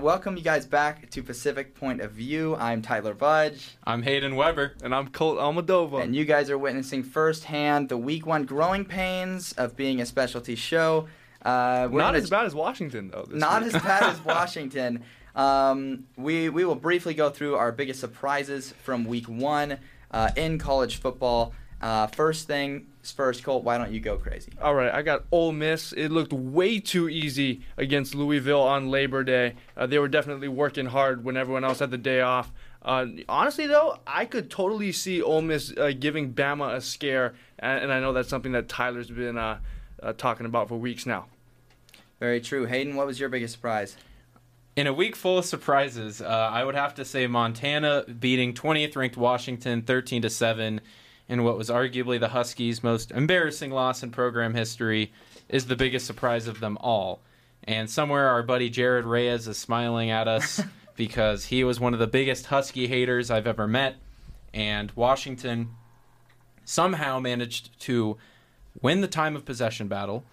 Welcome you guys back to Pacific Point of View. I'm Tyler Budge. I'm Hayden Weber. And I'm Colt Almadova. And you guys are witnessing firsthand the week one growing pains of being a specialty show. Uh, not as bad as Washington, though. Not week. as bad as Washington. Um, we, we will briefly go through our biggest surprises from week one uh, in college football. Uh, first thing first, Colt. Why don't you go crazy? All right, I got Ole Miss. It looked way too easy against Louisville on Labor Day. Uh, they were definitely working hard when everyone else had the day off. Uh, honestly, though, I could totally see Ole Miss uh, giving Bama a scare, and, and, I know that's something that Tyler's been uh, uh, talking about for weeks now. Very true. Hayden, what was your biggest surprise? In a week full of surprises, uh, I would have to say Montana beating 20th ranked Washington 13 to 7 in what was arguably the Huskies' most embarrassing loss in program history is the biggest surprise of them all. And somewhere our buddy Jared Reyes is smiling at us because he was one of the biggest Husky haters I've ever met. And Washington somehow managed to win the time of possession battle,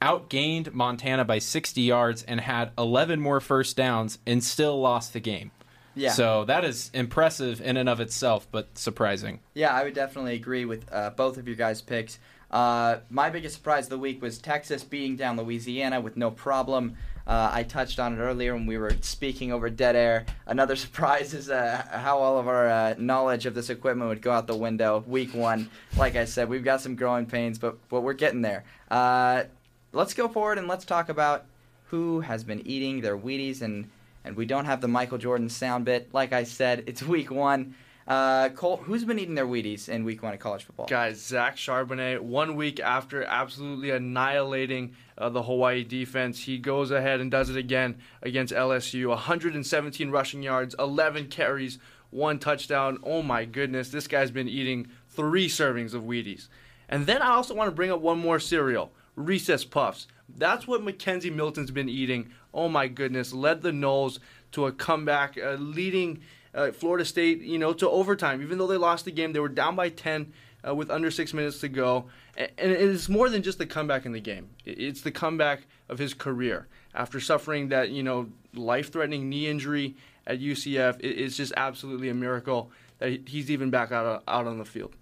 outgained Montana by 60 yards, and had 11 more first downs and still lost the game. Yeah. So that is impressive in and of itself, but surprising. Yeah, I would definitely agree with uh, both of your guys' picks. Uh, my biggest surprise of the week was Texas beating down Louisiana with no problem. Uh, I touched on it earlier when we were speaking over dead air. Another surprise is uh, how all of our uh, knowledge of this equipment would go out the window week one. Like I said, we've got some growing pains, but, but we're getting there. Uh, let's go forward and let's talk about who has been eating their Wheaties and and we don't have the Michael Jordan sound bit. Like I said, it's week one. Uh, who's been eating their Wheaties in week one of college football? Guys, Zach Charbonnet, one week after absolutely annihilating uh, the Hawaii defense, he goes ahead and does it again against LSU. 117 rushing yards, 11 carries, one touchdown. Oh my goodness, this guy's been eating three servings of Wheaties. And then I also want to bring up one more cereal, Recess Puffs. That's what McKenzie Milton's been eating. Oh my goodness, led the Noles to a comeback, uh, leading uh, Florida State, you know, to overtime. Even though they lost the game, they were down by 10 uh, with under six minutes to go. And, and it is more than just the comeback in the game. It's the comeback of his career after suffering that, you know, life-threatening knee injury at UCF. It's just absolutely a miracle that he's even back out out on the field.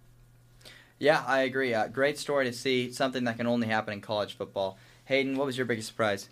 Yeah, I agree. Uh, great story to see. Something that can only happen in college football. Hayden, what was your biggest surprise?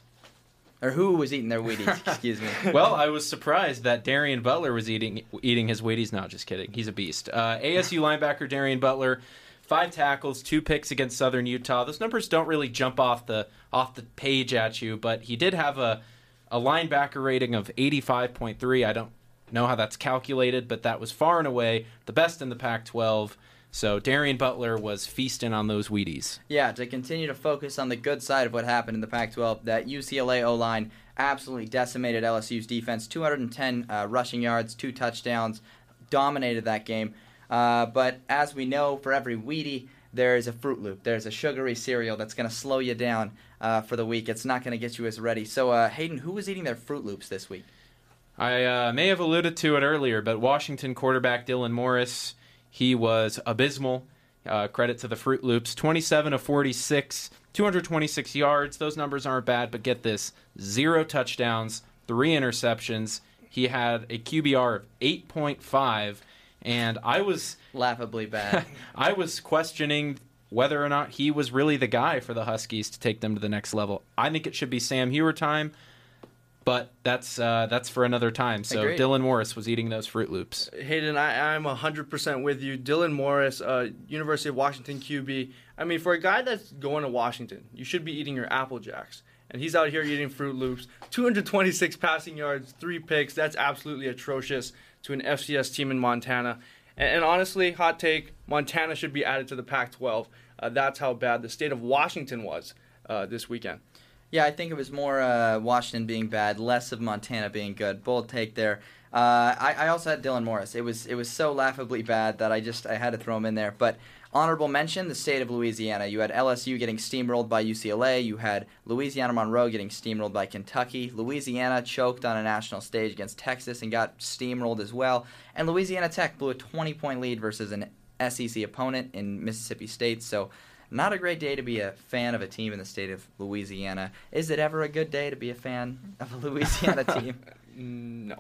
Or who was eating their Wheaties? Excuse me. well, I was surprised that Darien Butler was eating eating his Wheaties. No, just kidding. He's a beast. Uh, ASU linebacker Darien Butler, five tackles, two picks against Southern Utah. Those numbers don't really jump off the off the page at you, but he did have a a linebacker rating of 85.3. I don't know how that's calculated, but that was far and away the best in the Pac-12. So Darien Butler was feasting on those Wheaties. Yeah, to continue to focus on the good side of what happened in the Pac-12, that UCLA O line absolutely decimated LSU's defense. 210 uh, rushing yards, two touchdowns, dominated that game. Uh, but as we know, for every Wheatie, there is a Fruit Loop. There's a sugary cereal that's going to slow you down uh, for the week. It's not going to get you as ready. So, uh, Hayden, who was eating their Fruit Loops this week? I uh, may have alluded to it earlier, but Washington quarterback Dylan Morris he was abysmal. Uh, credit to the Fruit Loops. 27 of 46, 226 yards. Those numbers aren't bad, but get this zero touchdowns, three interceptions. He had a QBR of 8.5, and I was. Laughably bad. I was questioning whether or not he was really the guy for the Huskies to take them to the next level. I think it should be Sam Huard time. But that's uh, that's for another time. So Agreed. Dylan Morris was eating those Fruit Loops. Hayden, I, I'm 100% with you. Dylan Morris, uh, University of Washington QB. I mean, for a guy that's going to Washington, you should be eating your Apple Jacks. And he's out here eating Fruit Loops. 226 passing yards, three picks. That's absolutely atrocious to an FCS team in Montana. And, and honestly, hot take Montana should be added to the Pac 12. Uh, that's how bad the state of Washington was uh, this weekend. Yeah, I think it was more uh, Washington being bad, less of Montana being good. Bold take there. Uh, I, I also had Dylan Morris. It was it was so laughably bad that I just I had to throw him in there. But honorable mention: the state of Louisiana. You had LSU getting steamrolled by UCLA. You had Louisiana Monroe getting steamrolled by Kentucky. Louisiana choked on a national stage against Texas and got steamrolled as well. And Louisiana Tech blew a 20 point lead versus an SEC opponent in Mississippi State. So not a great day to be a fan of a team in the state of Louisiana. Is it ever a good day to be a fan of a Louisiana team? No.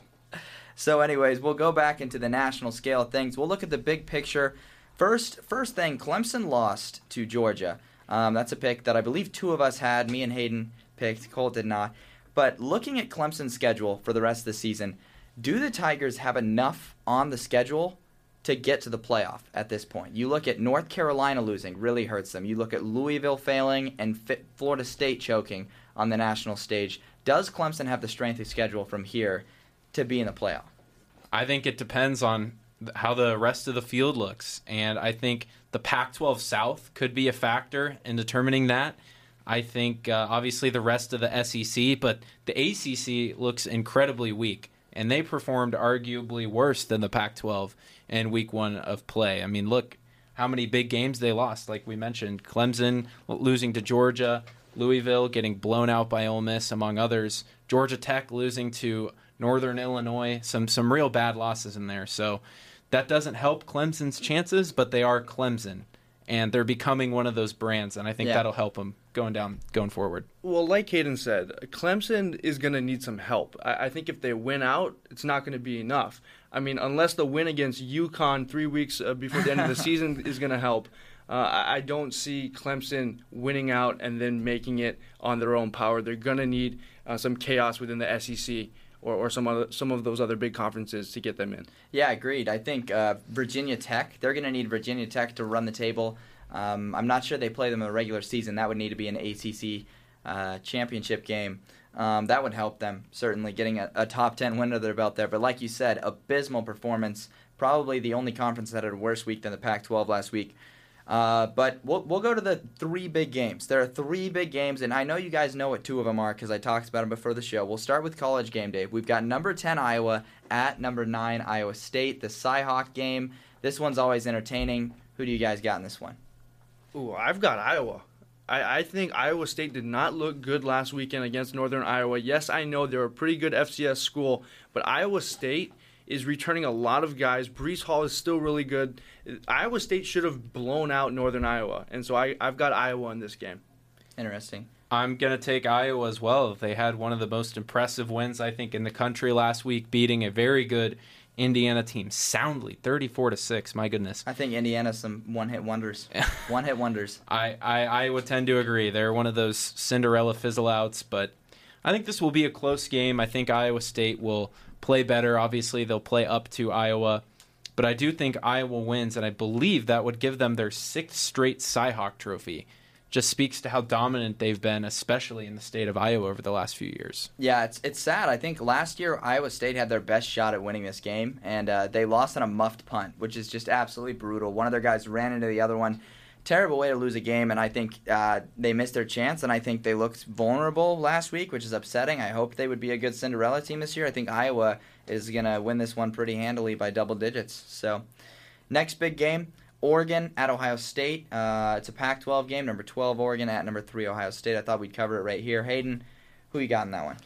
So, anyways, we'll go back into the national scale of things. We'll look at the big picture. First, first thing, Clemson lost to Georgia. Um, that's a pick that I believe two of us had. Me and Hayden picked. Colt did not. But looking at Clemson's schedule for the rest of the season, do the Tigers have enough on the schedule to get to the playoff at this point? You look at North Carolina losing, really hurts them. You look at Louisville failing and Florida State choking on the national stage. Does Clemson have the strength of schedule from here to be in the playoff? I think it depends on how the rest of the field looks. And I think the Pac 12 South could be a factor in determining that. I think uh, obviously the rest of the SEC, but the ACC looks incredibly weak. And they performed arguably worse than the Pac 12 in week one of play. I mean, look how many big games they lost. Like we mentioned, Clemson losing to Georgia, Louisville getting blown out by Ole Miss, among others, Georgia Tech losing to Northern Illinois, some some real bad losses in there. So that doesn't help Clemson's chances, but they are Clemson, and they're becoming one of those brands, and I think Yeah. that'll help them going down going forward. Well, like Hayden said, Clemson is going to need some help. I, I think if they win out, it's not going to be enough. I mean, unless the win against UConn three weeks uh, before the end of the season is going to help, uh, I, I don't see Clemson winning out and then making it on their own power. They're going to need uh, some chaos within the SEC or, or some other, some of those other big conferences to get them in. Yeah, agreed. I think uh, Virginia Tech, they're going to need Virginia Tech to run the table. Um, I'm not sure they play them in the regular season. That would need to be an ACC uh, championship game. Um, that would help them, certainly, getting a, a top 10 win under their belt there. But like you said, abysmal performance. Probably the only conference that had a worse week than the Pac 12 last week. Uh, but we'll, we'll go to the three big games. There are three big games, and I know you guys know what two of them are because I talked about them before the show. We'll start with college game day. We've got number 10 Iowa at number 9 Iowa State, the Cyhawk game. This one's always entertaining. Who do you guys got in this one? Ooh, I've got Iowa. I, I think Iowa State did not look good last weekend against Northern Iowa. Yes, I know they're a pretty good FCS school, but Iowa State is returning a lot of guys. Breece Hall is still really good. Iowa State should have blown out Northern Iowa, and so I, I've got Iowa in this game. Interesting. I'm going to take Iowa as well. They had one of the most impressive wins, I think, in the country last week, beating a very good Indiana team soundly, 34 to 6. My goodness. I think Indiana's some one hit wonders. one hit wonders. I, I, I would tend to agree. They're one of those Cinderella fizzle outs, but I think this will be a close game. I think Iowa State will play better. Obviously, they'll play up to Iowa, but I do think Iowa wins, and I believe that would give them their sixth straight Cyhawk trophy. Just speaks to how dominant they've been, especially in the state of Iowa over the last few years. Yeah, it's it's sad. I think last year Iowa State had their best shot at winning this game, and uh, they lost on a muffed punt, which is just absolutely brutal. One of their guys ran into the other one. Terrible way to lose a game, and I think uh, they missed their chance. And I think they looked vulnerable last week, which is upsetting. I hope they would be a good Cinderella team this year. I think Iowa is gonna win this one pretty handily by double digits. So, next big game. Oregon at Ohio State. Uh, it's a Pac-12 game. Number 12 Oregon at number three Ohio State. I thought we'd cover it right here. Hayden, who you got in that one?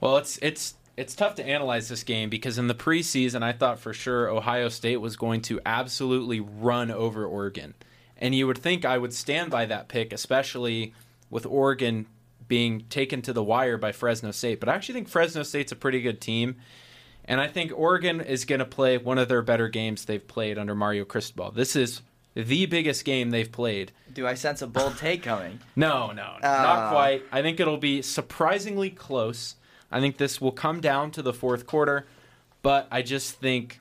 Well, it's it's it's tough to analyze this game because in the preseason, I thought for sure Ohio State was going to absolutely run over Oregon, and you would think I would stand by that pick, especially with Oregon being taken to the wire by Fresno State. But I actually think Fresno State's a pretty good team. And I think Oregon is going to play one of their better games they've played under Mario Cristobal. This is the biggest game they've played. Do I sense a bold take coming? No, no, Ah. not quite. I think it'll be surprisingly close. I think this will come down to the fourth quarter, but I just think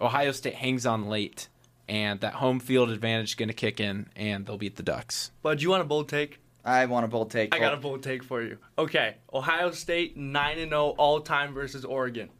Ohio State hangs on late, and that home field advantage is going to kick in, and they'll beat the Ducks. But do you want a bold take? I want a bold take. I got a bold take for you. Okay, Ohio State nine and zero all time versus Oregon.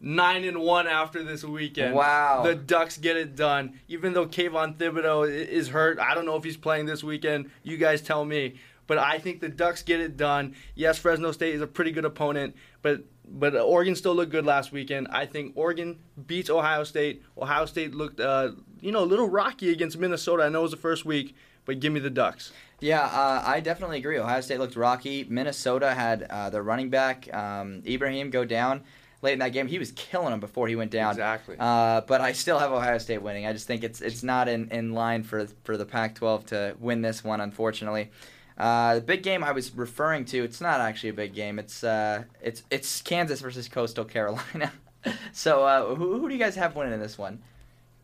Nine and one after this weekend. Wow. The Ducks get it done. Even though Kayvon Thibodeaux is hurt, I don't know if he's playing this weekend. You guys tell me. But I think the Ducks get it done. Yes, Fresno State is a pretty good opponent, but but Oregon still looked good last weekend. I think Oregon beats Ohio State. Ohio State looked, uh, you know, a little rocky against Minnesota. I know it was the first week, but give me the Ducks. Yeah, uh, I definitely agree. Ohio State looked rocky. Minnesota had uh, their running back um, Ibrahim go down late in that game. He was killing him before he went down. Exactly. Uh, but I still have Ohio State winning. I just think it's it's not in, in line for for the Pac-12 to win this one, unfortunately. Uh, the big game I was referring to, it's not actually a big game. It's uh, it's it's Kansas versus Coastal Carolina. so uh, who, who do you guys have winning in this one?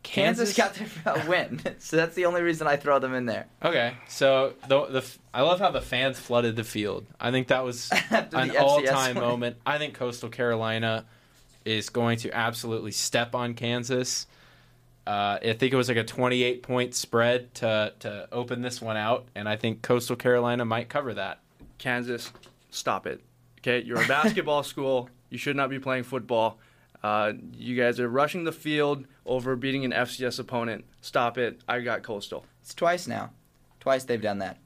Kansas, got their win, so that's the only reason I throw them in there. Okay, so the the f- I love how the fans flooded the field. I think that was an all-time moment. I think Coastal Carolina is going to absolutely step on Kansas. Uh, I think it was like a 28 point spread to to open this one out, and I think Coastal Carolina might cover that. Kansas, stop it. Okay, you're a basketball school. You should not be playing football. Uh, you guys are rushing the field over beating an FCS opponent. Stop it. I got Coastal. It's twice now. Twice they've done that.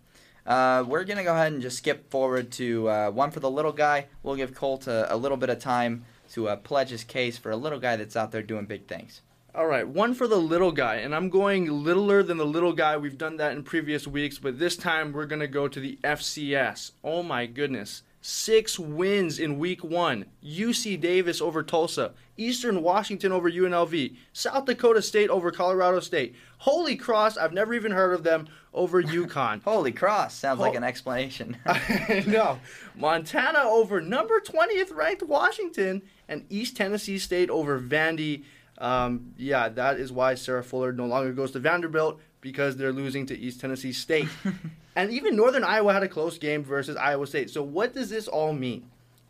Uh, we're going to go ahead and just skip forward to uh, one for the little guy. We'll give Colt a, a little bit of time to uh, pledge his case for a little guy that's out there doing big things. All right, one for the little guy, and I'm going littler than the little guy. We've done that in previous weeks, but this time we're going to go to the FCS. Oh my goodness. Six wins in week one. UC Davis over Tulsa. Eastern Washington over UNLV. South Dakota State over Colorado State. Holy Cross, I've never even heard of them, over UConn. Holy cross! Sounds like an explanation. no. Montana over number 20th ranked Washington and East Tennessee State over Vandy. Um, yeah, that is why Sarah Fuller no longer goes to Vanderbilt because they're losing to East Tennessee State. and even Northern Iowa had a close game versus Iowa State. So, what does this all mean?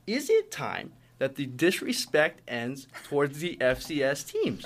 Is it time that the disrespect ends towards the FCS teams?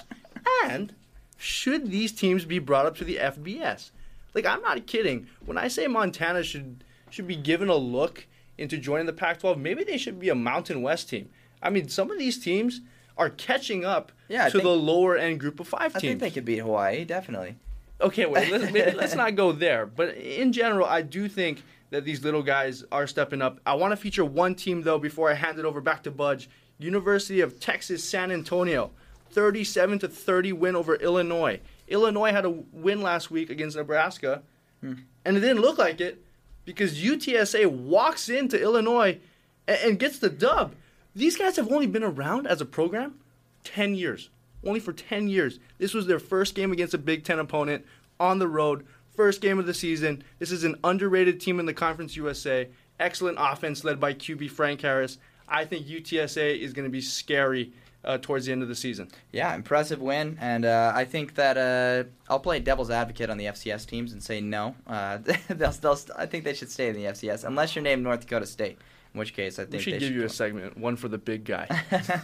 And should these teams be brought up to the FBS? Like I'm not kidding. When I say Montana should should be given a look into joining the Pac-12, maybe they should be a Mountain West team. I mean, some of these teams are catching up Yeah, to think- the lower end group of five teams. I think they could beat Hawaii, definitely. Okay, wait, let's, maybe, let's not go there. But in general, I do think that these little guys are stepping up. I want to feature one team, though, before I hand it over back to Budge. University of Texas San Antonio, 37 to 30 win over Illinois. Illinois had a win last week against Nebraska, hmm. and it didn't look like it because UTSA walks into Illinois and, and gets the dub. These guys have only been around as a program 10 years. Only for 10 years. This was their first game against a Big Ten opponent on the road. First game of the season. This is an underrated team in the Conference USA. Excellent offense led by QB Frank Harris. I think UTSA is going to be scary uh, towards the end of the season. Yeah, impressive win, and uh, I think that uh, I'll play devil's advocate on the FCS teams and say no. Uh, they'll, they'll, I think they should stay in the FCS unless you're named North Dakota State, in which case I think We think should they give should you a segment, one for the big guy.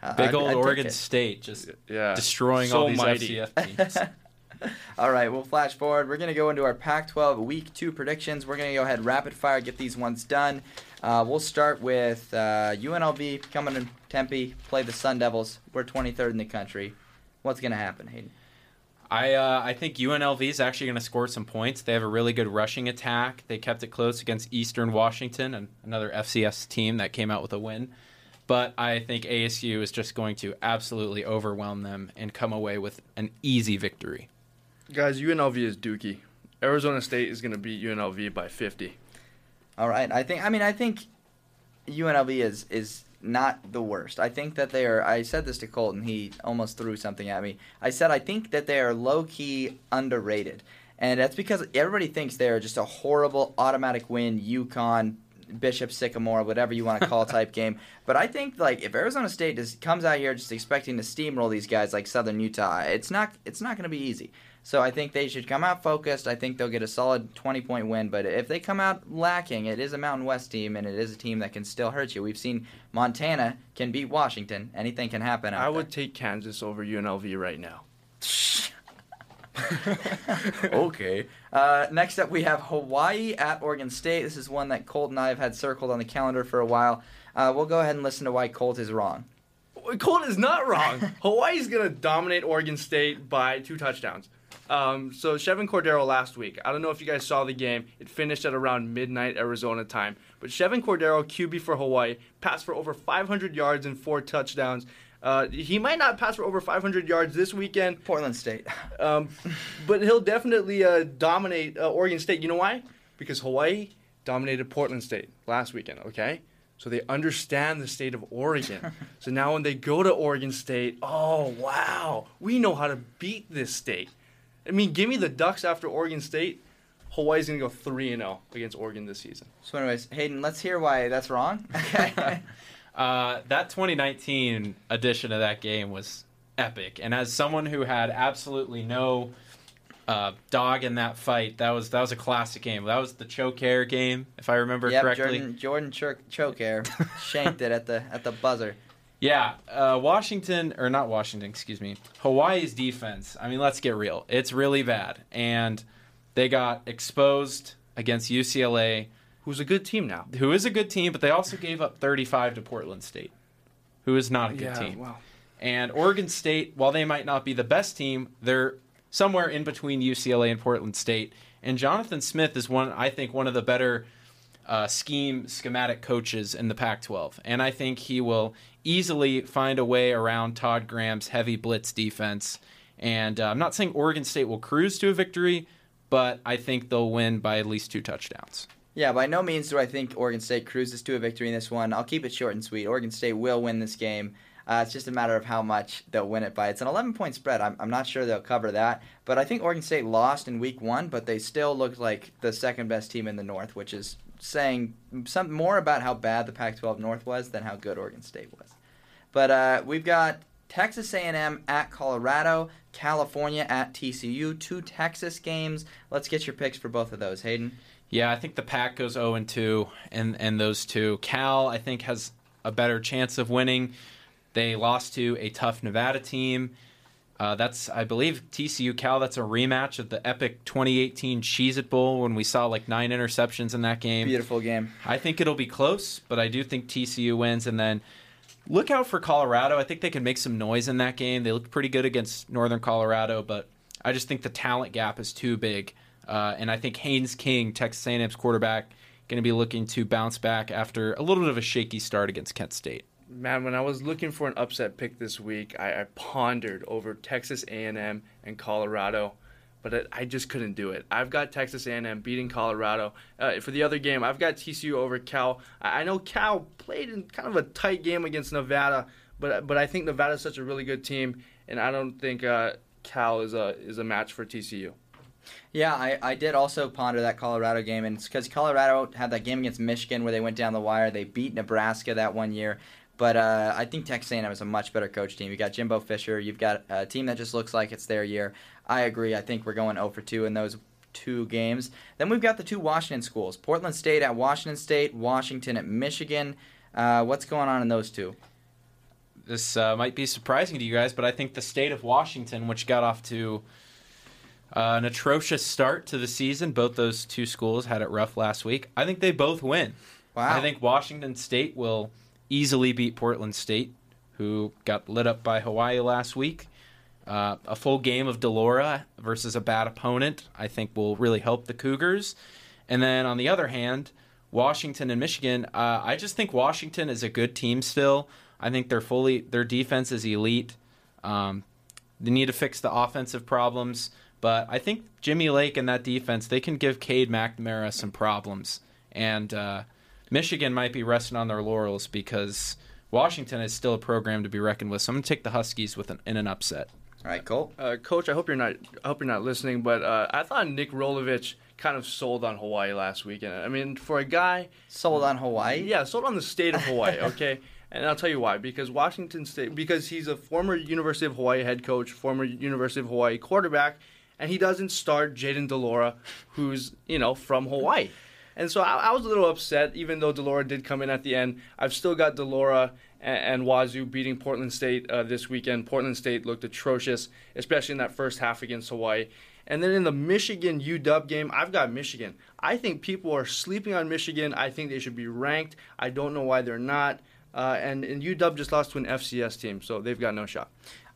Uh, Big I'd- old I'd Oregon. State just Yeah. destroying So all these mighty. FCS teams. All right, we'll flash forward. We're going to go into our Pac 12 Week 2 predictions. We're going to go ahead rapid fire, get these ones done. Uh, we'll start with uh, UNLV coming to Tempe, play the Sun Devils. We're 23rd in the country. What's going to happen, Hayden? I uh, I think UNLV is actually going to score some points. They have a really good rushing attack. They kept it close against Eastern Washington, and another FCS team that came out with a win. But I think ASU is just going to absolutely overwhelm them and come away with an easy victory. Guys, UNLV is dookie. Arizona State is going to beat UNLV by 50. All right. I think. I mean, I think UNLV is is not the worst. I think that they are. I said this to Colton. He almost threw something at me. I said I think that they are low key underrated, and that's because everybody thinks they are just a horrible automatic win. UConn. Bishop Sycamore, whatever you want to call type game, but I think like if Arizona State just comes out here just expecting to steamroll these guys like Southern Utah, it's not it's not going to be easy. So I think they should come out focused. I think they'll get a solid 20 point win. But if they come out lacking, it is a Mountain West team, and it is a team that can still hurt you. We've seen Montana can beat Washington. Anything can happen. Out I would there. take Kansas over UNLV right now. okay. Uh, next up, we have Hawaii at Oregon State. This is one that Colt and I have had circled on the calendar for a while. Uh, we'll go ahead and listen to why Colt is wrong. Colt is not wrong. Hawaii's going to dominate Oregon State by two touchdowns. Um, so Chevan Cordeiro last week. I don't know if you guys saw the game. It finished at around midnight Arizona time. But Chevan Cordeiro, QB for Hawaii, passed for over 500 yards and four touchdowns. Uh, he might not pass for over 500 yards this weekend, Portland State. um, but he'll definitely uh, dominate uh, Oregon State. You know why? Because Hawaii dominated Portland State last weekend. Okay, so they understand the state of Oregon. so now when they go to Oregon State, oh wow, we know how to beat this state. I mean, give me the Ducks after Oregon State. Hawaii's gonna go three and zero against Oregon this season. So, anyways, Hayden, let's hear why that's wrong. Okay. Uh, that 2019 edition of that game was epic, and as someone who had absolutely no uh, dog in that fight, that was that was a classic game. That was the Choukair game, if I remember yep, correctly. Jordan Jordan Choukair, shanked it at the at the buzzer. Yeah, uh, Washington or not Washington, excuse me. Hawaii's defense. I mean, let's get real. It's really bad, and they got exposed against UCLA, Who's a good team now? who is a good team, but they also gave up 35 to Portland State, who is not a good team. Wow. And Oregon State, while they might not be the best team, they're somewhere in between UCLA and Portland State. And Jonathan Smith is one, I think, one of the better uh, scheme schematic coaches in the Pac-12, and I think he will easily find a way around Todd Graham's heavy blitz defense. And uh, I'm not saying Oregon State will cruise to a victory, but I think they'll win by at least two touchdowns. Yeah, by no means do I think Oregon State cruises to a victory in this one. I'll keep it short and sweet. Oregon State will win this game. Uh, it's just a matter of how much they'll win it by. It's an 11 point spread. I'm, I'm not sure they'll cover that. But I think Oregon State lost in week one, but they still looked like the second best team in the North, which is saying some more about how bad the Pac 12 North was than how good Oregon State was. But uh, we've got Texas A&M at Colorado, California at TCU, two Texas games. Let's get your picks for both of those, Hayden. Yeah, I think the Pack goes 0 and 2, and and those two. Cal, I think, has a better chance of winning. They lost to a tough Nevada team. Uh, that's, I believe, TCU Cal. That's a rematch of the epic 2018 Cheez It Bowl when we saw like nine interceptions in that game. Beautiful game. I think it'll be close, but I do think TCU wins. And then look out for Colorado. I think they can make some noise in that game. They look pretty good against Northern Colorado, but I just think the talent gap is too big. Uh, and I think Haynes King, Texas A&M's quarterback, going to be looking to bounce back after a little bit of a shaky start against Kent State. Man, when I was looking for an upset pick this week, I, I pondered over Texas A&M and Colorado, but I, I just couldn't do it. I've got Texas A&M beating Colorado. Uh, for the other game, I've got TCU over Cal. I, know Cal played in kind of a tight game against Nevada, but but I think Nevada's such a really good team, and I don't think uh, Cal is a is a match for TCU. Yeah, I, I did also ponder that Colorado game, and it's because Colorado had that game against Michigan where they went down the wire. They beat Nebraska that one year, but uh, I think Texas A&M is a much better coach team. You got Jimbo Fisher. You've got a team that just looks like it's their year. I agree. I think we're going 0 for 2 in those two games. Then we've got the two Washington schools: Portland State at Washington State, Washington at Michigan. Uh, what's going on in those two? This uh, might be surprising to you guys, but I think the state of Washington, which got off to uh, an atrocious start to the season, both those two schools had it rough last week. I think they both win. Wow. I think Washington State will easily beat Portland State, who got lit up by Hawaii last week. Uh, a full game of de Laura versus a bad opponent, I think, will really help the Cougars. And then on the other hand, Washington and Michigan, uh, I just think Washington is a good team still. I think they're fully their defense is elite. Um, they need to fix the offensive problems, but I think Jimmy Lake and that defense they can give Cade McNamara some problems. And uh, Michigan might be resting on their laurels because Washington is still a program to be reckoned with. So I'm going to take the Huskies with an, in an upset. All right, Colt. Uh, Coach, I hope you're not. I hope you're not listening, but uh, I thought Nick Rolovich kind of sold on Hawaii last weekend. I mean, for a guy, Sold on Hawaii. yeah, sold on the state of Hawaii. Okay, and I'll tell you why. Because Washington State, because he's a former University of Hawaii head coach, former University of Hawaii quarterback, and he doesn't start Jayden de Laura, who's you know from Hawaii. And so I, I, was a little upset, even though de Laura did come in at the end. I've still got de Laura and, Wazoo beating Portland State uh, this weekend. Portland State looked atrocious, especially in that first half against Hawaii. And then in the Michigan UW game, I've got Michigan. I think people are sleeping on Michigan. I think they should be ranked. I don't know why they're not. Uh, and, and UW just lost to an FCS team, so they've got no shot.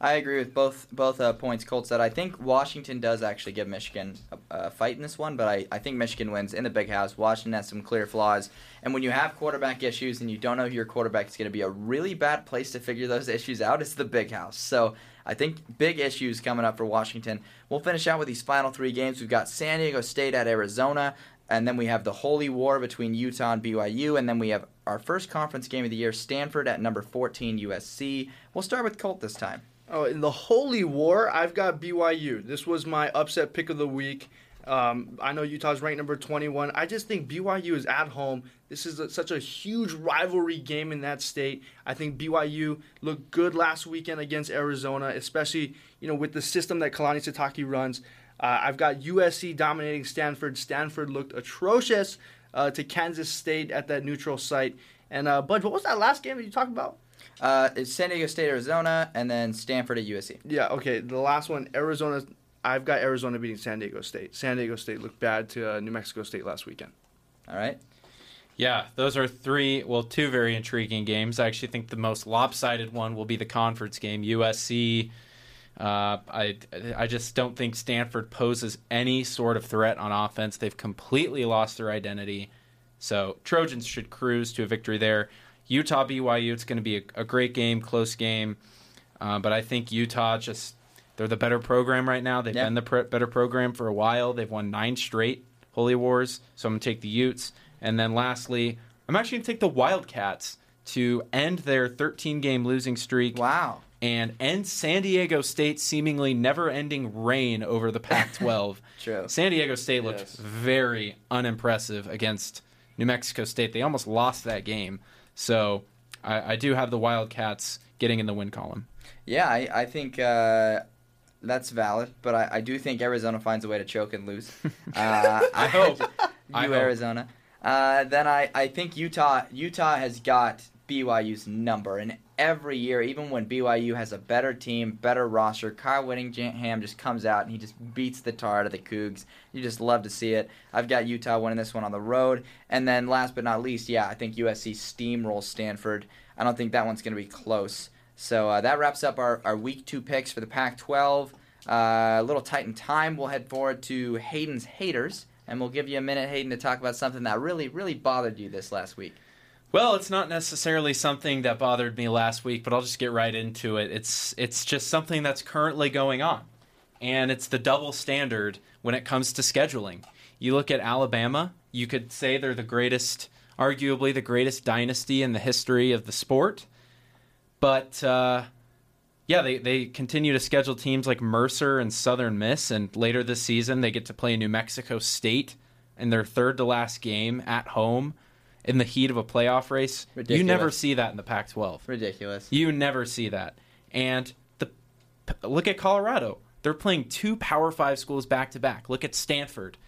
I agree with both both uh, points Colt said. I think Washington does actually give Michigan a, a, fight in this one, but I, I think Michigan wins in the big house. Washington has some clear flaws. And when you have quarterback issues and you don't know who your quarterback is going to be, a really bad place to figure those issues out is the big house. So I think big issues coming up for Washington. We'll finish out with these final three games. We've got San Diego State at Arizona, and then we have the holy war between Utah and BYU, and then we have our first conference game of the year, Stanford at number 14 USC. We'll start with Colt this time. Oh, in the holy war, I've got BYU. This was my upset pick of the week. Um, I know Utah's ranked number 21. I just think BYU is at home. This is a, such a huge rivalry game in that state. I think BYU looked good last weekend against Arizona, especially you know with the system that Kalani Sitake runs. Uh, I've got USC dominating Stanford. Stanford looked atrocious uh, to Kansas State at that neutral site. And uh, Bud, what was that last game that you talked about? Uh, it's San Diego State, Arizona, and then Stanford at USC. Yeah, okay. The last one, Arizona I've got Arizona beating San Diego State. San Diego State looked bad to uh, New Mexico State last weekend. All right. Yeah, those are three, well, two very intriguing games. I actually think the most lopsided one will be the conference game. USC. Uh, I I just don't think Stanford poses any sort of threat on offense. They've completely lost their identity. So Trojans should cruise to a victory there. Utah BYU. It's going to be a, a, great game, close game. Uh, but I think Utah just they're the better program right now. They've been the pr- better program for a while. They've won nine straight Holy Wars. So I'm going to take the Utes. And then lastly, I'm actually going to take the Wildcats to end their 13 game losing streak. Wow. And end San Diego State's seemingly never ending reign over the Pac 12. True. San Diego State looked yes. very unimpressive against New Mexico State. They almost lost that game. So I, I do have the Wildcats getting in the win column. Yeah, I, I think uh, that's valid, but I, I do think Arizona finds a way to choke and lose. Uh, I hope. you I Arizona. Uh, then I, I think Utah Utah has got BYU's number, and every year, even when BYU has a better team, better roster, Kyle Whittingham just comes out and he just beats the tar out of the Cougs. You just love to see it. I've got Utah winning this one on the road, and then last but not least, yeah, I think USC steamrolls Stanford. I don't think that one's going to be close. So uh, that wraps up our, our week two picks for the Pac 12. Uh, a little tight in time. We'll head forward to Hayden's Haters, and we'll give you a minute, Hayden, to talk about something that really, really bothered you this last week. Well, it's not necessarily something that bothered me last week, but I'll just get right into it. It's it's just something that's currently going on. And it's the double standard when it comes to scheduling. You look at Alabama, you could say they're the greatest, arguably the greatest dynasty in the history of the sport. But uh, yeah, they, they continue to schedule teams like Mercer and Southern Miss, and later this season they get to play New Mexico State in their third to last game at home in the heat of a playoff race. Ridiculous. You never see that in the Pac-12. Ridiculous. You never see that. And the look at Colorado. They're playing two Power 5 schools back to back. Look at Stanford.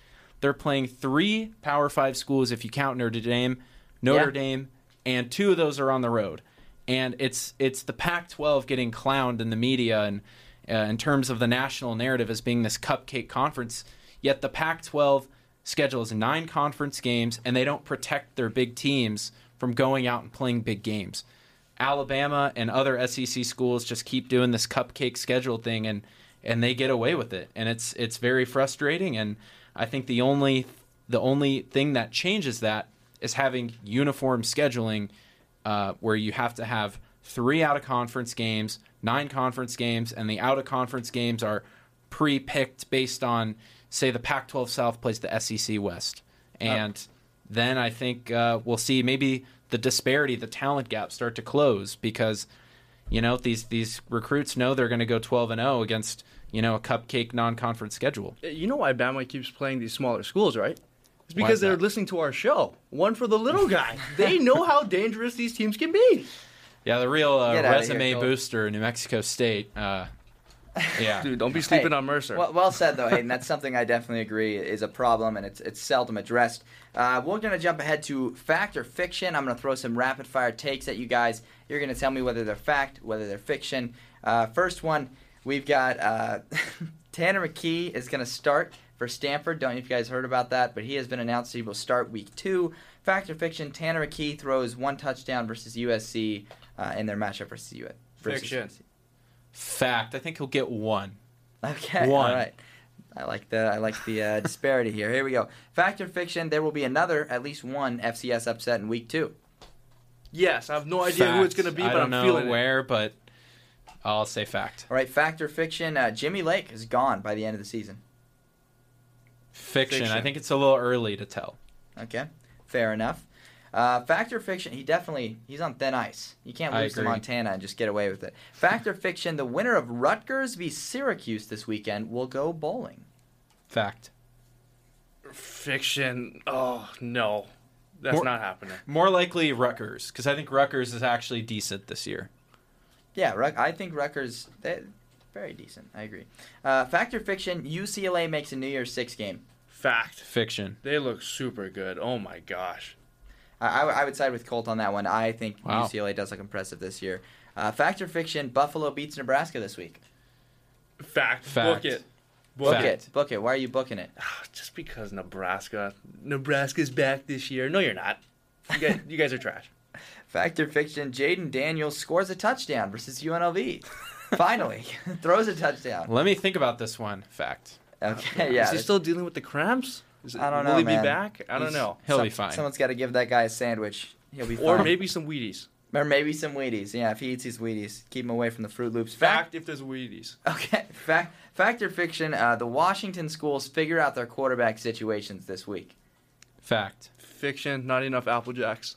They're playing three Power 5 schools if you count Notre Dame, Notre yeah. Dame, and two of those are on the road and it's it's the Pac-12 getting clowned in the media and uh, in terms of the national narrative as being this cupcake conference. Yet the Pac-12 schedules nine conference games, and they don't protect their big teams from going out and playing big games. Alabama and other SEC schools just keep doing this cupcake schedule thing, and and they get away with it, and it's it's very frustrating. And I think the only the only thing that changes that is having uniform scheduling uh, where you have to have three out of conference games, nine conference games, and the out of conference games are pre picked based on, say, the Pac 12 South plays the SEC West. And oh. then I think uh, we'll see maybe the disparity, the talent gap start to close because. You know these these recruits know they're going to go 12 and 0 against you know a cupcake non-conference schedule. You know why Bama keeps playing these smaller schools, right? It's because they're listening to our show. One for the little guy. they know how dangerous these teams can be. Yeah, the real uh, resume here, booster, New Mexico State. Uh, Yeah. Dude, don't be sleeping Hey, on Mercer. Well, well said though, Hayden. That's something I definitely agree is a problem, and it's it's seldom addressed. Uh, we're gonna jump ahead to fact or fiction. I'm gonna throw some rapid fire takes at you guys. You're gonna tell me whether they're fact, whether they're fiction. Uh, first one, we've got uh, Tanner McKee is gonna start for Stanford. Don't know if you guys heard about that, but he has been announced he will start week two. Fact or fiction? Tanner McKee throws one touchdown versus USC uh, in their matchup versus US. versus Fiction. USC. Fact. I think he'll get one. Okay. One. All right. I like the I like the uh, disparity here. Here we go. Fact or fiction? There will be another, at least one FCS upset in week two. yes, I have no idea who it's going to be, I but don't I'm know feeling where, but I'll say fact. All right. Fact or fiction? Uh, Jimmy Lake is gone by the end of the season. Fiction. I think it's a little early to tell. Okay. Fair enough. Uh, fact or fiction? He definitely he's on thin ice. You can't I lose to. Montana and just get away with it. Fact or fiction? The winner of Rutgers v Syracuse this weekend will go bowling. Fact. Fiction. Oh, no. That's More- not happening. More likely Rutgers, because I think Rutgers is actually decent this year. Yeah, Ruck, I think Rutgers they very decent. I agree. Uh, fact or fiction? UCLA makes a New Year's Six game. Fact. Fiction. They look super good. Oh, my gosh. I, I, I would side with Colt on that one. I think Wow. UCLA does look impressive this year. Uh, fact or fiction? Buffalo beats Nebraska this week. Fact. Fact. Book it. Book Fact. it. Book it. Why are you booking it? Just because Nebraska. Nebraska's back this year. No, you're not. You guys, you guys are trash. Fact or fiction? Jayden Daniels scores a touchdown versus UNLV. Finally, throws a touchdown. Let me think about this one. Fact. Okay, yeah. Is he still dealing with the cramps? Is it, I don't know. will he man. be back? I don't know. He'll some- be fine. Someone's got to give that guy a sandwich. He'll be fine. Or maybe some Wheaties. or maybe some Wheaties. Yeah, if he eats his Wheaties, keep him away from the Fruit Loops. Fact if there's Wheaties. Okay, fact, fact or fiction? Uh, the Washington schools figure out their quarterback situations this week. Fact. Fiction, not enough Apple Jacks.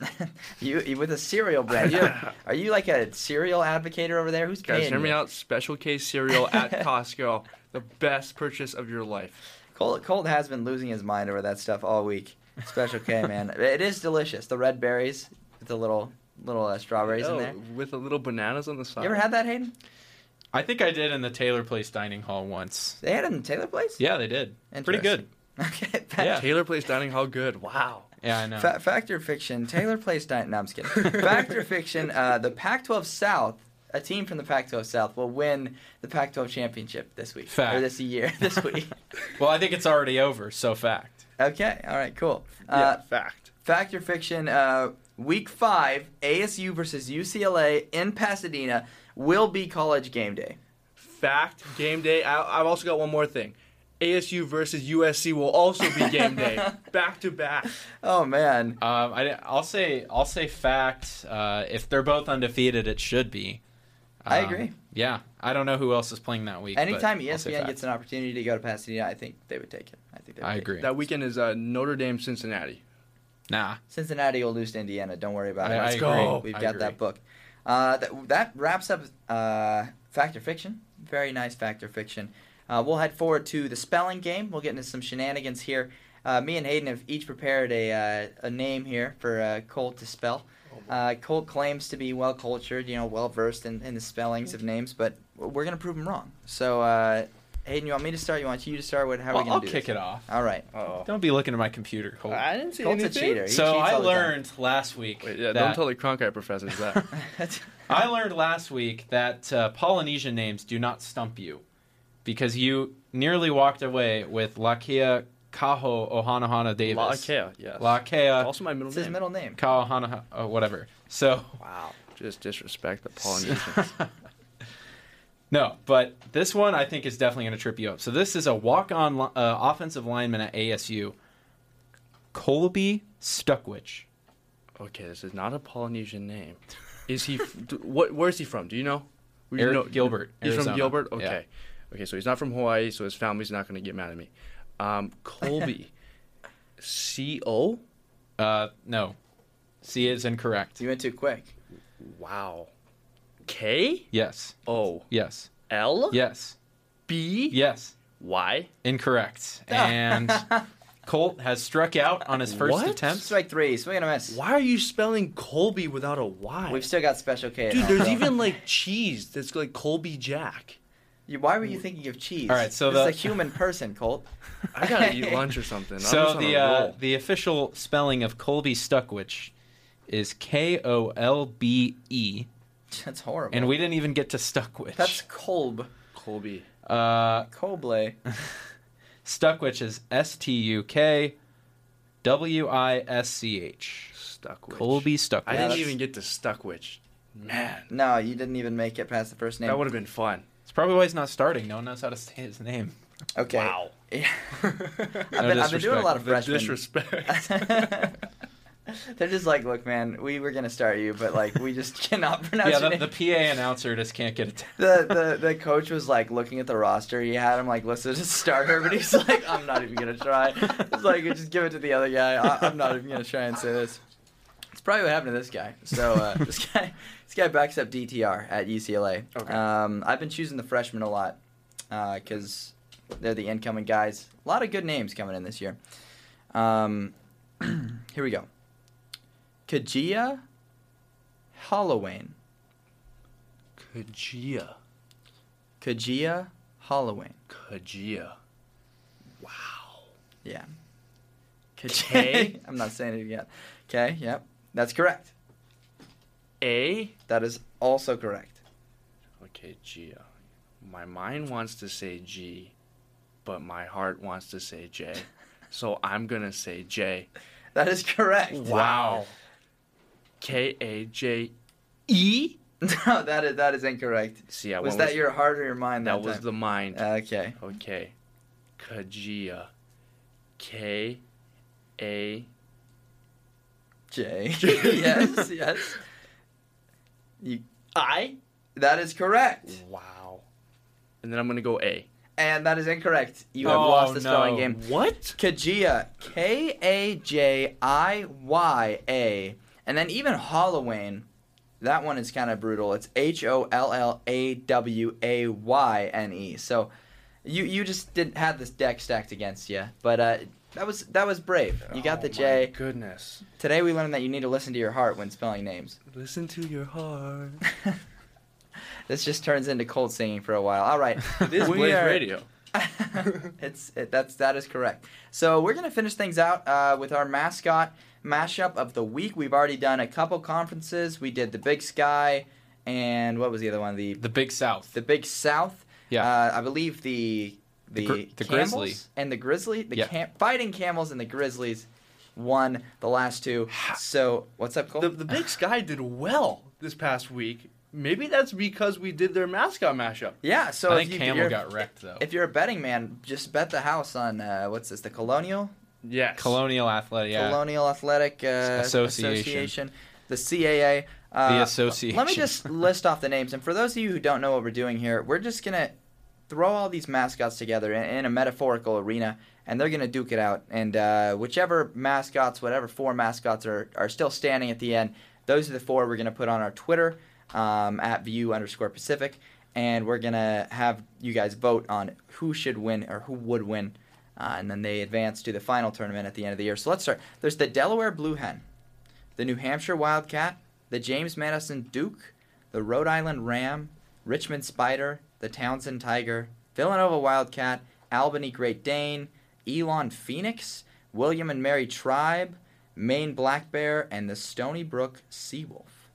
you, you with a cereal brand? You, are you like a cereal advocate over there? Who's Guys, paying hear me you? out. Special K cereal at Costco. The best purchase of your life. Colt, Colt has been losing his mind over that stuff all week. Special K, man, it is delicious. The red berries with the little little uh, strawberries in Oh, there. With a little bananas on the side. You ever had that, Hayden? I think I did in the Taylor Place dining hall once. They had it in the Taylor Place. Yeah, they did. Pretty good. Okay. Fact, Yeah. Taylor Place Dining Hall good. Wow. Yeah, I know. fa- fact or fiction? Taylor Place dining. No, I'm just kidding. fact or fiction? Uh, the Pac-12 South, a team from the Pac-12 South, will win the Pac-12 championship this week Fact. or this year. This week. well, I think it's already over, so fact. okay. All right. Cool. Yeah, Uh, fact. Fact or fiction? Uh, week five, ASU versus UCLA in Pasadena will be college game day. Fact. Game day. I, I've also got one more thing. ASU versus USC will also be game day. back to back. Oh man. Um, I, I'll say I'll say fact. Uh, if they're both undefeated, it should be. I Um, agree. Yeah, I don't know who else is playing that week. Anytime I'll say ESPN gets an opportunity to go to Pasadena, I think they would take it. I think they would I take agree. That weekend is uh, Notre Dame Cincinnati. Nah, Cincinnati will lose to Indiana. Don't worry about I- it. I Let's agree. go. We've I got agree. that book. Uh, that, that wraps up uh, fact or fiction. Very nice fact or fiction. Uh, we'll head forward to the spelling game. We'll get into some shenanigans here. Uh, me and Hayden have each prepared a, uh, a name here for uh, Colt to spell. Uh, Colt claims to be well cultured, you know, well versed in, in the spellings of names, but we're gonna prove him wrong. So, uh, Hayden, you want me to start? You want you to start? What? How are we gonna I'll do kick this? it off. All right. Uh-oh. Don't be looking at my computer, Cole. I didn't see Colt's a cheater. He so I all time. learned last week. Wait, yeah, that, don't tell the Cronkite professors that. I learned last week that uh, Polynesian names do not stump you, because you nearly walked away with Lakia Kaho Ohanahana Davis. Laakea, yes. Lakia also my middle It's his middle name. Kaohana, uh, whatever. So Wow. Just disrespect the Polynesians. no, but this one I think is definitely going to trip you up. So this is a walk-on uh, offensive lineman at ASU, Colby Stukwisch. okay, this is not a Polynesian name. Is he? f- d- what? Where is he from? Do you know? We Eric know- Gilbert, He's from Arizona. Gilbert. Yeah. Okay. Okay, so he's not from Hawaii, so his family's not going to get mad at me. Um, Colby. C O. Uh, no, C is incorrect. You went too quick. Wow. K Yes, O yes, L yes, B yes. Y. Incorrect. And Colt has struck out on his first What? attempt. Strike three. Swing and a miss. Why are you spelling Colby without a Y? We've still got special K. Dude, there's even like cheese that's like Colby Jack. You, why were you thinking of cheese? All right, so this the- is a human person, Colt. I gotta eat lunch or something. I'm So just on the a uh, the official spelling of Colby Stukwisch is K O L B E, That's horrible. and we didn't even get to Stukwisch. That's Kolb. Colby. uh, Koble. Stukwisch is S T U K W I S C H. Stukwisch. Colby Stukwisch. I didn't even get to Stukwisch. Man, No, you didn't even make it past the first name. that would have been fun. It's probably why he's not starting. No one knows how to say his name. Okay. Wow. Yeah. I've, No been, I've been doing a lot of The freshmen. disrespect. They're just like, look, man, we were gonna start you, but like, we just cannot pronounce yeah, your the, name. the PA announcer just can't get it. the, the the coach was like looking at the roster. He had him like listed as a starter, but he's like, I'm not even gonna try. It's like just give it to the other guy. I, I'm not even gonna try and say this. Probably what happened to this guy. So uh, this guy this guy backs up DTR at UCLA. Okay. Um, I've been choosing the freshmen a lot because they're the incoming guys. A lot of good names coming in this year. Um, here we go. Kajiya Hollawayne. Kajiya. Kajiya Hollawayne. Kajiya. Wow. Yeah. K? I'm not saying it yet. Okay, yep. That's correct. A. That is also correct. Okay, Gia. My mind wants to say G, but my heart wants to say J. So I'm gonna say J. That is correct. Wow. K A J E. No, that is that is incorrect. See, I was that with- your heart or your mind? That That, was time? the mind. Okay. Okay. Kajiya. K A. J. yes, yes. You, I. that is correct. Wow. And then I'm gonna go A. And that is incorrect. You have Oh, lost the spelling no. game. What? Kajiya, K A J I Y A, and then even Hollawayne. That one is kind of brutal. It's H O L L A W A Y N E. So, you you just didn't have this deck stacked against you, but uh, that was that was brave. You got Oh the my J. Goodness. Today we learned that you need to listen to your heart when spelling names. Listen to your heart. this just turns into Colt singing for a while. All right, This is We Blaze are- Radio. it's it, that's that is correct. So we're gonna finish things out uh, with our mascot mashup of the week. We've already done a couple conferences. We did the Big Sky and what was the other one? The The Big South. the Big South. Yeah. Uh, I believe the the, The Gri- the Grizzly. and the Grizzly, the Yeah. cam- fighting camels and the Grizzlies won the last two. So what's up, Colt? The, the Big Sky did well this past week. Maybe that's because we did their mascot mashup. yeah. So I if think you, Camel you're- got wrecked though. If you're a betting man, just bet the house on uh, what's this? The Colonial. Yes. Colonial Athletic. Yeah. Colonial Athletic uh, Association. Association, the CAA. Uh, The association. Let me just list off the names. And for those of you who don't know what we're doing here, we're just going to throw all these mascots together in, a metaphorical arena, and they're going to duke it out. And uh, whichever mascots, whatever four mascots are, are still standing at the end, those are the four we're going to put on our Twitter um, at view underscore Pacific. And we're going to have you guys vote on who should win or who would win. Uh, and then they advance to the final tournament at the end of the year. So let's start. There's the Delaware Blue Hen, the New Hampshire Wildcat, the James Madison Duke, the Rhode Island Ram, Richmond Spider, the Towson Tiger, Villanova Wildcat, Albany Great Dane, Elon Phoenix, William and Mary Tribe, Maine Black Bear, and the Stony Brook Seawolf.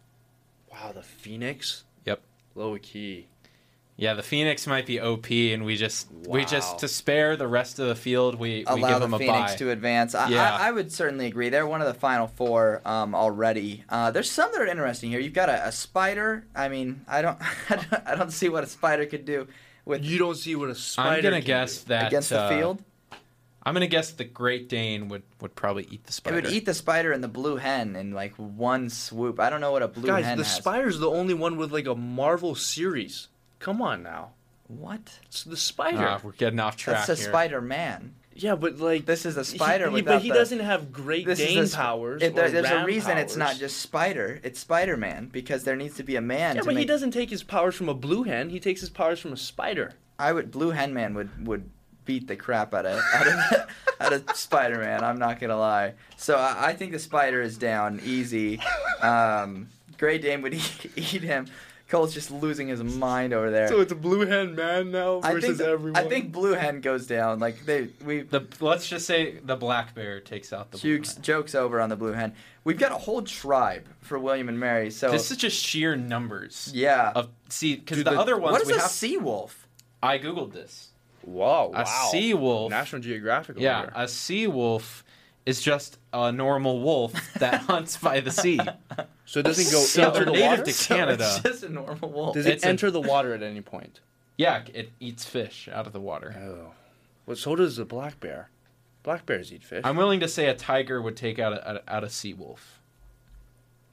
Wow, the Phoenix. Yep. Low key. Yeah, the Phoenix might be OP, and we just we just to spare the rest of the field, we, we Allow give the them a Phoenix bye. to advance. I, Yeah. I, I would certainly agree. They're one of the final four um, already. Uh, there's some that are interesting here. You've got a, a spider. I mean, I don't, I don't, I don't see what a spider could do with You don't see what a spider. I'm gonna can guess do. that against the uh, field. I'm gonna guess the Great Dane would, would probably eat the spider. It would eat the spider and the blue hen in like one swoop. I don't know what a blue Guys, hen Guys, the has. spider's the only one with like a Marvel series. Come on now. What? It's the spider. Ah, we're getting off track That's a here. Spider Man. yeah, but like This is a spider he, he- without but he the- doesn't have Great This Dane is a, sp- powers. it- there- or there's a ram reason it's not powers. just Spider. It's Spider Man because there needs to be a man. Yeah, to but he make- doesn't take his powers from a blue hen. He takes his powers from a spider. I would Blue Hen Man would would beat the crap out of out of, out of Spider Man. I'm not gonna lie. So I, I think the spider is down easy. Um, Gray Dane would eat, eat him. Colt's just losing his mind over there. So it's a blue hen man now I versus think the- everyone. I think Blue Hen goes down. Like they we The let's just say the black bear takes out the blue jokes hen. jokes over on the Blue Hen. We've got a whole tribe for William and Mary. So This is just sheer numbers. yeah. Of see, because the, the- other ones what is we a have. sea wolf? I googled this. wow, A wow. sea wolf. National Geographic. Yeah, here. a sea wolf is just a normal wolf that hunts by the sea. so it doesn't go So into they're the native water. to So Canada. it's just a normal wolf. Does It's it a- enter the water at any point? Yeah, it eats fish out of the water. Oh, well, so does the black bear. Black bears eat fish. I'm willing to say a tiger would take out a, out a sea wolf.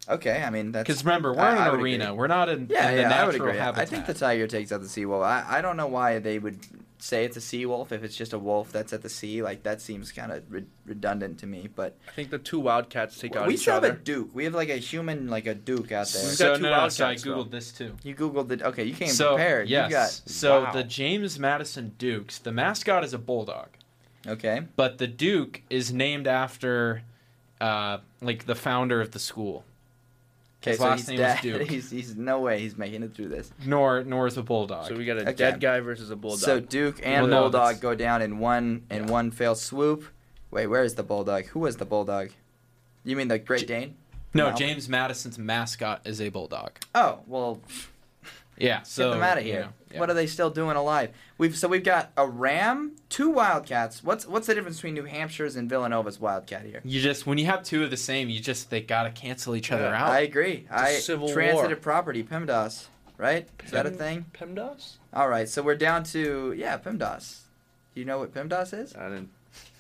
okay, I mean that's Because remember, we're I- in an would arena. agree. We're not in, Yeah, in the yeah, I natural would agree. habitat. I think the tiger takes out the sea wolf. I, I don't know why they would say it's a sea wolf if it's just a wolf that's at the sea. Like that seems kind of re- redundant to me. But I think the two wildcats take out we each still have other. a duke. We have like a human, like a duke out there. We've so got two no, no, so I wildcats, though. googled this too. You googled it. Okay, you came so prepared. yes, You got so Wow. the James Madison Dukes. The mascot is a bulldog, okay. but the Duke is named after, uh, like the founder of the school. Okay, His so last he's name dead. is Duke. He's, he's no way he's making it through this. Nor nor is a bulldog. So we got a Okay. dead guy versus a bulldog. So Duke and Well, no, Bulldog that's- go down in one in Yeah. one fell swoop. Wait, where is the Bulldog? Who was the Bulldog? You mean the Great Dane? no, No. James Madison's mascot is a bulldog. Oh well, Yeah, so get them out of you here. know, yeah. What are they still doing alive? We've so we've got a Ram, two Wildcats. What's what's the difference between New Hampshire's and Villanova's Wildcat here? You just when you have two of the same, you just they gotta cancel each other Yeah, out. I agree. I Civil transitive War. property, PEMDAS, right? Is that a thing? PEMDAS? All right, so we're down to yeah, PEMDAS. Do you know what PEMDAS is? I didn't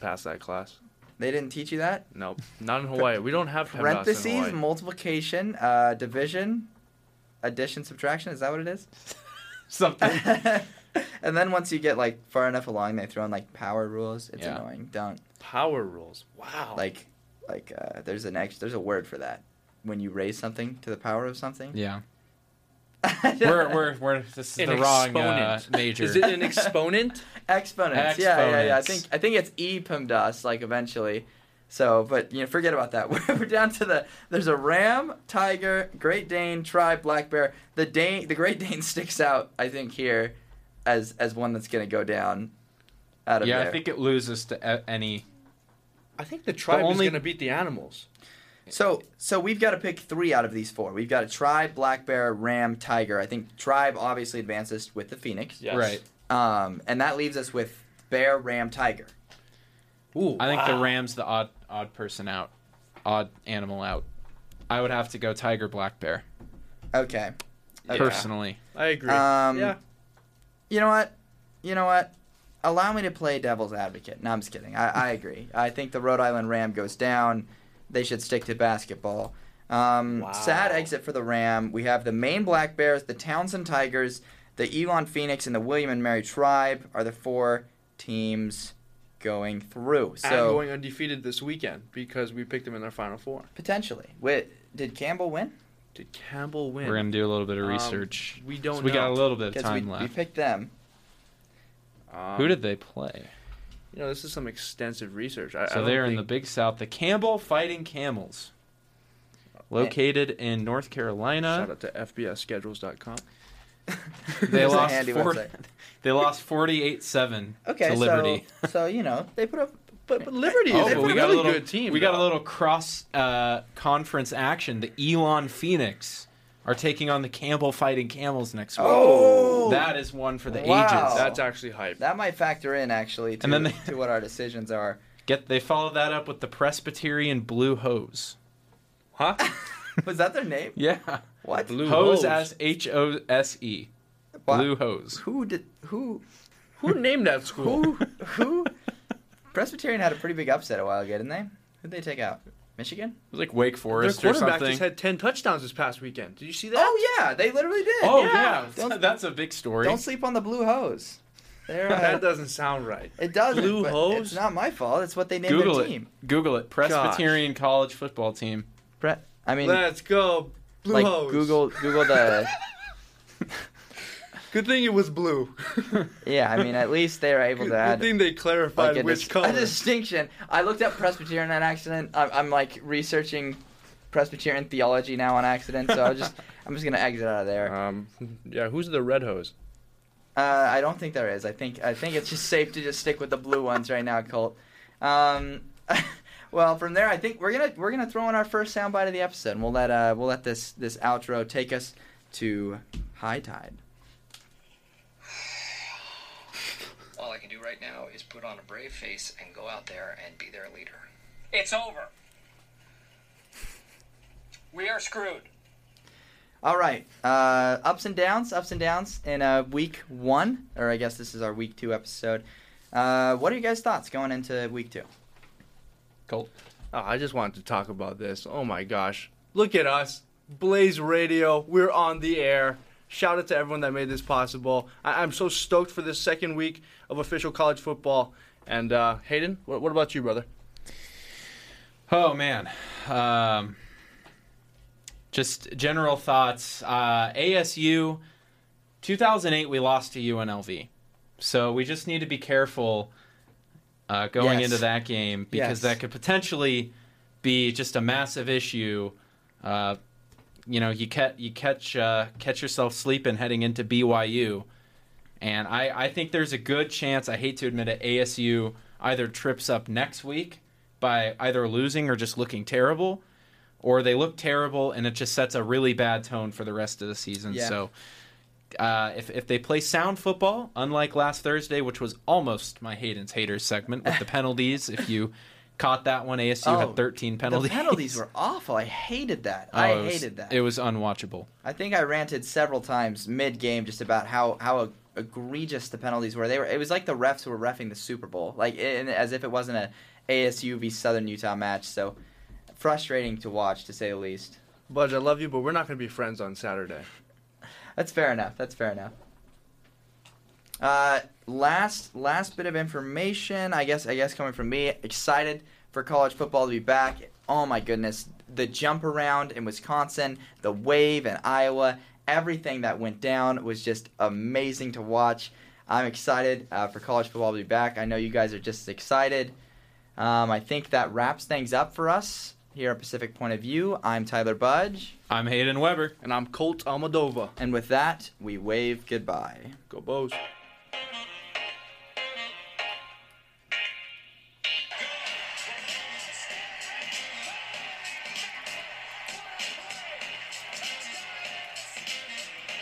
pass that class. They didn't teach you that. Nope, not in Hawaii. We don't have PEMDAS in Parentheses, Hawaii. multiplication, uh, division, addition, subtraction. Is that what it is? Something. and then once you get like far enough along, they throw in like power rules. It's Yeah. annoying. Don't Power rules. Wow. like like uh, there's an ex- there's a word for that when you raise something to the power of something. yeah, we're we're we're this is An the wrong uh, exponent. major. Is it an exponent? exponents. Yeah, yeah, yeah. I Exponents. think I think it's e PEMDAS like eventually. So, but you know, forget about that. We're down to the. There's a ram, tiger, Great Dane, tribe, black bear. The Dane, the Great Dane sticks out. I think here, as as one that's gonna go down. Out of yeah, there. I think it loses to any. I think the tribe only- is going to beat the animals. So, so we've got to pick three out of these four. We've got a tribe, black bear, ram, tiger. I think tribe obviously advances with the phoenix. Yes. Right. Um, and that leaves us with bear, ram, tiger. Ooh, I think the. Rams the odd odd person out, odd animal out. I would have to go tiger black bear Okay. Yeah. personally. I agree. Um, yeah. You know what? You know what? Allow me to play devil's advocate. No, I'm just kidding. I, I agree. I think the Rhode Island Ram goes down. They should stick to basketball. Um, Wow. Sad exit for the Ram. We have the Maine Black Bears, the Towson Tigers, the Elon Phoenix, and the William and Mary Tribe are the four teams going through. So and going undefeated this weekend because we picked them in their final four. potentially, Wait, did Campbell win? Did Campbell win? We're gonna do a little bit of Um, research. we don't So we got a little bit of Because we, time we picked them. Um, Who did they play? You know, this is some extensive research. I, I So don't they're in the Big South. The Campbell Fighting Camels, located in North Carolina. Shout out to FBSschedules.com. They It's a lost. handy 40, website. They lost forty-eight-seven Okay, to Liberty. so so you know they put up. But, but Liberty Oh, is but a we got really a little good team. We got a little cross uh, conference action. The Elon Phoenix are taking on the Campbell Fighting Camels next week. Oh, That is one for the Wow. ages. That's actually hype. That might factor in actually to, And then they- to what our decisions are. Get they follow that up with the Presbyterian Blue Hose. Huh? Was that their name? Yeah, What? Blue hose hose. as H O S E. Wow. Blue hose. Who did who Who named that school? who who? Presbyterian had a pretty big upset a while ago, didn't they? Who'd they take out? Michigan? It was like Wake Their Forest or quarterback something. just had 10 touchdowns this past weekend. Did you see that? Oh yeah, they literally did. oh yeah. yeah, that's a big story. don't sleep on the blue hose. They're, uh, that doesn't sound right. it does Blue hose? It's not my fault. It's what they named Google their it. team. Google it. Presbyterian College football team. Pre- I mean, Let's go. Blue like hose. Google Google the. Good thing it was blue. Yeah, I mean, at least they were able Good, to add good thing they clarified like a, which dis- color. a distinction. I looked up Presbyterian on accident. I'm, I'm like researching Presbyterian theology now on accident. So I was just I'm just gonna exit out of there. Um, yeah, who's the red hose? Uh, I don't think there is. I think I think it's just safe to just stick with the blue ones right now, Colt. Um, well, from there, I think we're gonna we're gonna throw in our first soundbite of the episode, and we'll let uh we'll let this this outro take us to high tide. All I can do right now is put on a brave face and go out there and be their leader. It's over. We are screwed. All right, uh, ups and downs, ups and downs in uh, week one, or I guess this is our week two episode. Uh, what are you guys' thoughts going into week two? Colt. Oh, I just wanted to talk about this. Oh my gosh. Look at us. Blaze Radio. We're on the air. Shout out to everyone that made this possible. I- I'm so stoked for this second week of official college football. And uh, Hayden, what-, what about you, brother? Oh man, um, just general thoughts. Uh, ASU, 2008, we lost to UNLV, so we just need to be careful uh, going Yes. into that game because Yes. that could potentially be just a massive issue. Uh, you know, you catch you catch uh, catch yourself sleeping heading into BYU, and I, I think there's a good chance. I hate to admit it, ASU either trips up next week by either losing or just looking terrible, or they look terrible and it just sets a really bad tone for the rest of the season. Yeah. So. Uh, if, if they play sound football, unlike last Thursday, which was almost my Hayden's haters segment with the penalties, if you caught that one, ASU Oh, had 13 penalties. The penalties were awful. I hated that. Oh, I was- hated that. It was unwatchable. I think I ranted several times mid game just about how how egregious the penalties were. They were. It was like the refs who were refing the Super Bowl, like in, as if it wasn't a ASU v Southern Utah match. So frustrating to watch, to say the least. Budge, I love you, but we're not going to be friends on Saturday. That's fair enough. That's fair enough. Uh, last last bit of information, I guess. I guess coming from me, excited for college football to be back. Oh my goodness, the jump around in Wisconsin, the wave in Iowa, everything that went down was just amazing to watch. I'm excited uh, for college football to be back. I know you guys are just as excited. Um, I think that wraps things up for us here at Pacific Point of View. I'm Tyler Budge, I'm Hayden Weber. And I'm Colt Almadova. and with that, we wave goodbye. Go Bows. Thank you.